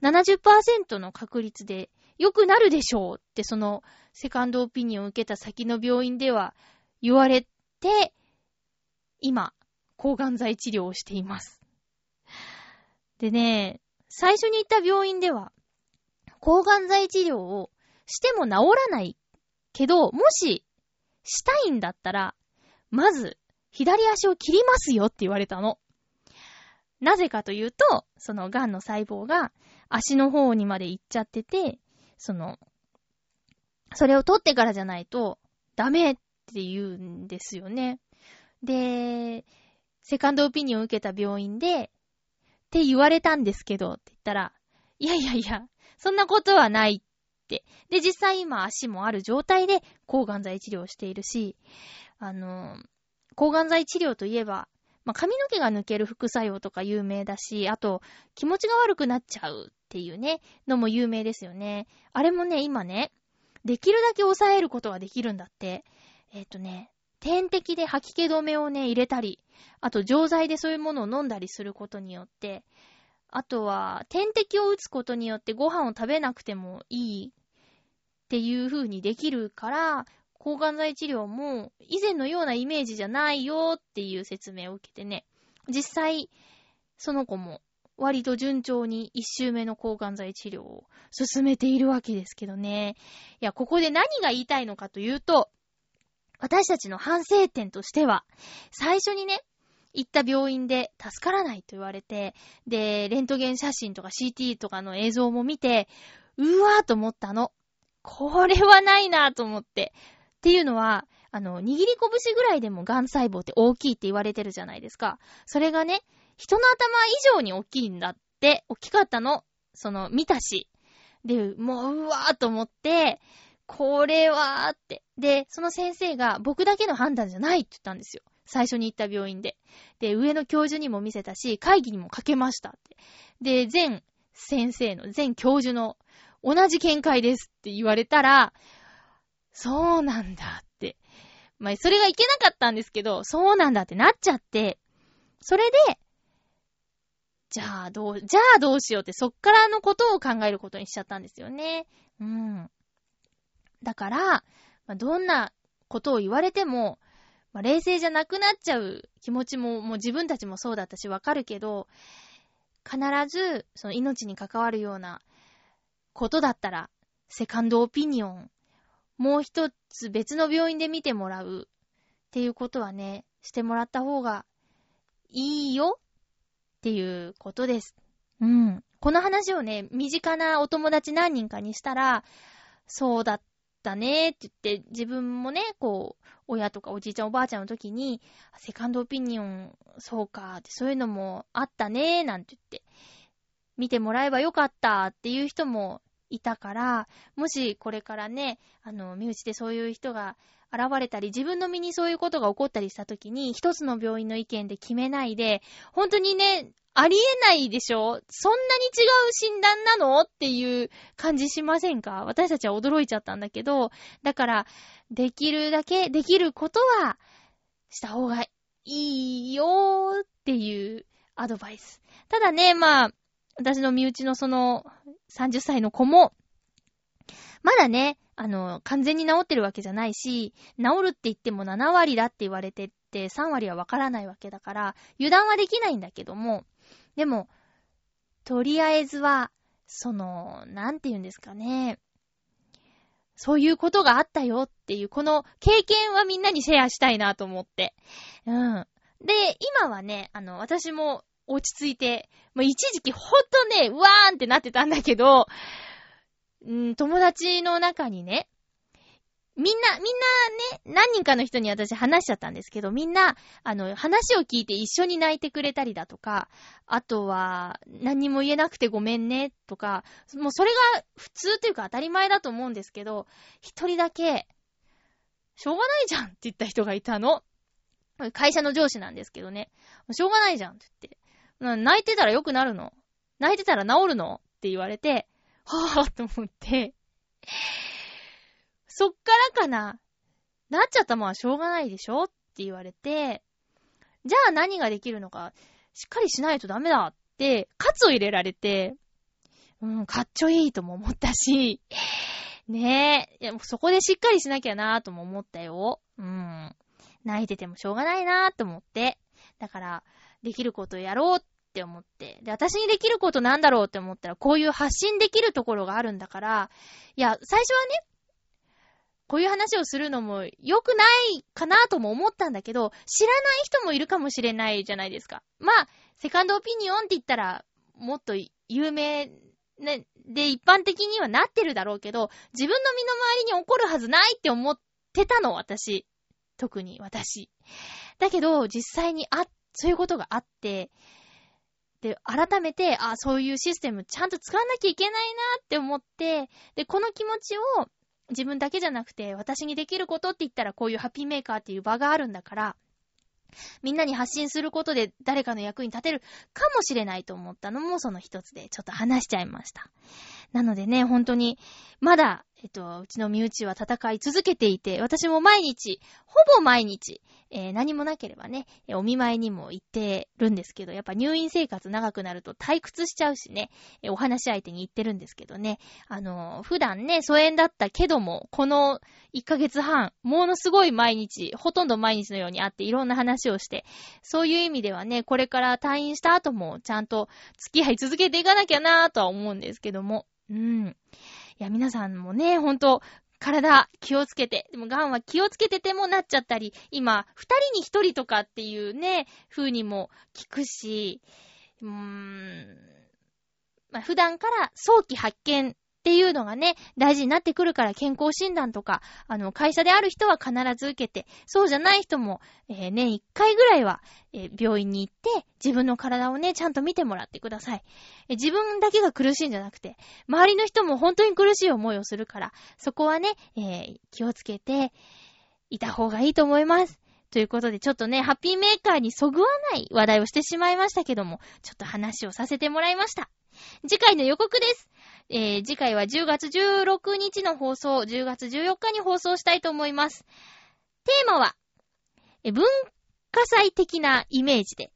70%の確率で良くなるでしょうってそのセカンドオピニオンを受けた先の病院では言われて、今、抗がん剤治療をしています。でね、最初に行った病院では、抗がん剤治療をしても治らないけど、もし、したいんだったら、まず、左足を切りますよって言われたの。なぜかというと、その癌の細胞が足の方にまで行っちゃってて、その、それを取ってからじゃないとダメって言うんですよね。で、セカンドオピニオンを受けた病院で、って言われたんですけど、って言ったら、いやいやいや、そんなことはないって。で、実際今足もある状態で抗がん剤治療をしているし、あの、抗がん剤治療といえば、まあ、髪の毛が抜ける副作用とか有名だし、あと、気持ちが悪くなっちゃうっていうね、のも有名ですよね。あれもね、今ね、できるだけ抑えることができるんだって。えっ、とね、点滴で吐き気止めをね、入れたり、あと錠剤でそういうものを飲んだりすることによって、あとは、点滴を打つことによってご飯を食べなくてもいいっていう風にできるから、抗がん剤治療も以前のようなイメージじゃないよっていう説明を受けてね、実際、その子も割と順調に一周目の抗がん剤治療を進めているわけですけどね。いや、ここで何が言いたいのかというと、私たちの反省点としては、最初にね、行った病院で助からないと言われて、で、レントゲン写真とか CT とかの映像も見て、うわーと思ったの。これはないなーと思って。っていうのは、あの、握り拳ぐらいでも癌細胞って大きいって言われてるじゃないですか。それがね、人の頭以上に大きいんだって、大きかったの。その、見たし。で、もう、うわーと思って、これはーって。で、その先生が僕だけの判断じゃないって言ったんですよ。最初に行った病院で。で、上の教授にも見せたし、会議にもかけましたって。で、全先生の、全教授の同じ見解ですって言われたら、そうなんだって。まあ、それがいけなかったんですけど、そうなんだってなっちゃって、それで、じゃあどう、じゃあどうしようって、そっからのことを考えることにしちゃったんですよね。うん。だから、まあ、どんなことを言われても、まあ、冷静じゃなくなっちゃう気持ちも、もう自分たちもそうだったしわかるけど、必ず、その命に関わるようなことだったら、セカンドオピニオン、もう一つ別の病院で見てもらうっていうことはね、してもらった方がいいよっていうことです。うん。この話をね、身近なお友達何人かにしたら、そうだっだねって言って、自分もね、こう、親とかおじいちゃんおばあちゃんの時に、セカンドオピニオン、そうかって、そういうのもあったねなんて言って、見てもらえばよかったっていう人もいたから、もしこれからね、あの、身内でそういう人が現れたり、自分の身にそういうことが起こったりした時に、一つの病院の意見で決めないで、本当にね、ありえないでしょ？そんなに違う診断なの？っていう感じしませんか？私たちは驚いちゃったんだけど、だから、できるだけ、できることは、した方がいいよーっていうアドバイス。ただね、まあ、私の身内のその30歳の子も、まだね、あの、完全に治ってるわけじゃないし、治るって言っても7割だって言われてって3割はわからないわけだから、油断はできないんだけども、でも、とりあえずは、その、なんて言うんですかね、そういうことがあったよっていう、この経験はみんなにシェアしたいなと思って。うん。で、今はね、あの、私も落ち着いて、もう一時期ほんとね、うわーんってなってたんだけど、うん、友達の中にね、みんな、みんなね、何人かの人に私話しちゃったんですけど、みんな、あの、話を聞いて一緒に泣いてくれたりだとか、あとは、何も言えなくてごめんね、とか、もうそれが普通というか当たり前だと思うんですけど、一人だけ、しょうがないじゃんって言った人がいたの。会社の上司なんですけどね。しょうがないじゃんって言って。泣いてたら良くなるの？泣いてたら治るの？って言われて、はぁと思って、そっからかな。なっちゃったもんはしょうがないでしょって言われて、じゃあ何ができるのか、しっかりしないとダメだって、カツを入れられて、うん、かっちょいいとも思ったし、ねえ、いやもうそこでしっかりしなきゃなとも思ったよ。うん。泣いててもしょうがないなと思って。だから、できることをやろうっって思って。で、私にできることなんだろうって思ったら、こういう発信できるところがあるんだから、いや、最初はね、こういう話をするのも良くないかなとも思ったんだけど、知らない人もいるかもしれないじゃないですか。まあ、セカンドオピニオンって言ったら、もっと有名、ね、で、一般的にはなってるだろうけど、自分の身の回りに起こるはずないって思ってたの、私。特に私。だけど、実際にあ、そういうことがあって、で、改めて、あ、そういうシステムちゃんと使わなきゃいけないなって思って、で、この気持ちを自分だけじゃなくて、私にできることって言ったらこういうハッピーメーカーっていう場があるんだから、みんなに発信することで誰かの役に立てるかもしれないと思ったのもその一つでちょっと話しちゃいました。なのでね、本当に、まだ、えっと、うちの身内は戦い続けていて、私も毎日、ほぼ毎日、えー何もなければね、お見舞いにも行ってるんですけど、やっぱ入院生活長くなると退屈しちゃうしね、えーお話し相手に行ってるんですけどね、あのー普段ね、疎遠だったけども、この1ヶ月半、ものすごい毎日、ほとんど毎日のように会っていろんな話をして、そういう意味ではね、これから退院した後もちゃんと付き合い続けていかなきゃなぁとは思うんですけども。うん。いや、皆さんもね、ほんと、体気をつけて、でもガンは気をつけててもなっちゃったり、今、二人に一人とかっていうね、風にも聞くし、うーん、まあ、普段から早期発見っていうのがね、大事になってくるから健康診断とか、あの、会社である人は必ず受けて、そうじゃない人も、えー年一回ぐらいは、えー病院に行って、自分の体をね、ちゃんと見てもらってください。えー自分だけが苦しいんじゃなくて、周りの人も本当に苦しい思いをするから、そこはね、えー気をつけていた方がいいと思います。ということで、ちょっとね、ハッピーメーカーにそぐわない話題をしてしまいましたけども、ちょっと話をさせてもらいました。次回の予告です。えー次回は10月16日の放送、10月14日に放送したいと思います。テーマは、え文化祭的なイメージで、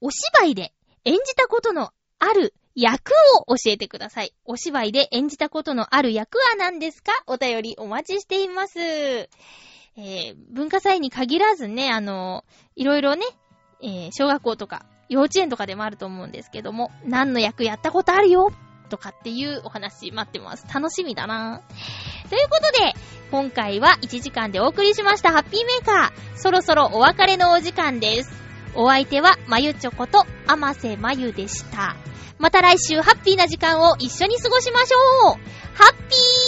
お芝居で演じたことのある役を教えてください。お芝居で演じたことのある役は何ですか？お便りお待ちしています。えー文化祭に限らずね、あの、いろいろね、えー小学校とか幼稚園とかでもあると思うんですけども、何の役やったことあるよ？とかっていうお話待ってます。楽しみだなということで、今回は1時間でお送りしましたハッピーメーカー。そろそろお別れのお時間です。お相手は、まゆちょこと、あませまゆでした。また来週ハッピーな時間を一緒に過ごしましょうハッピー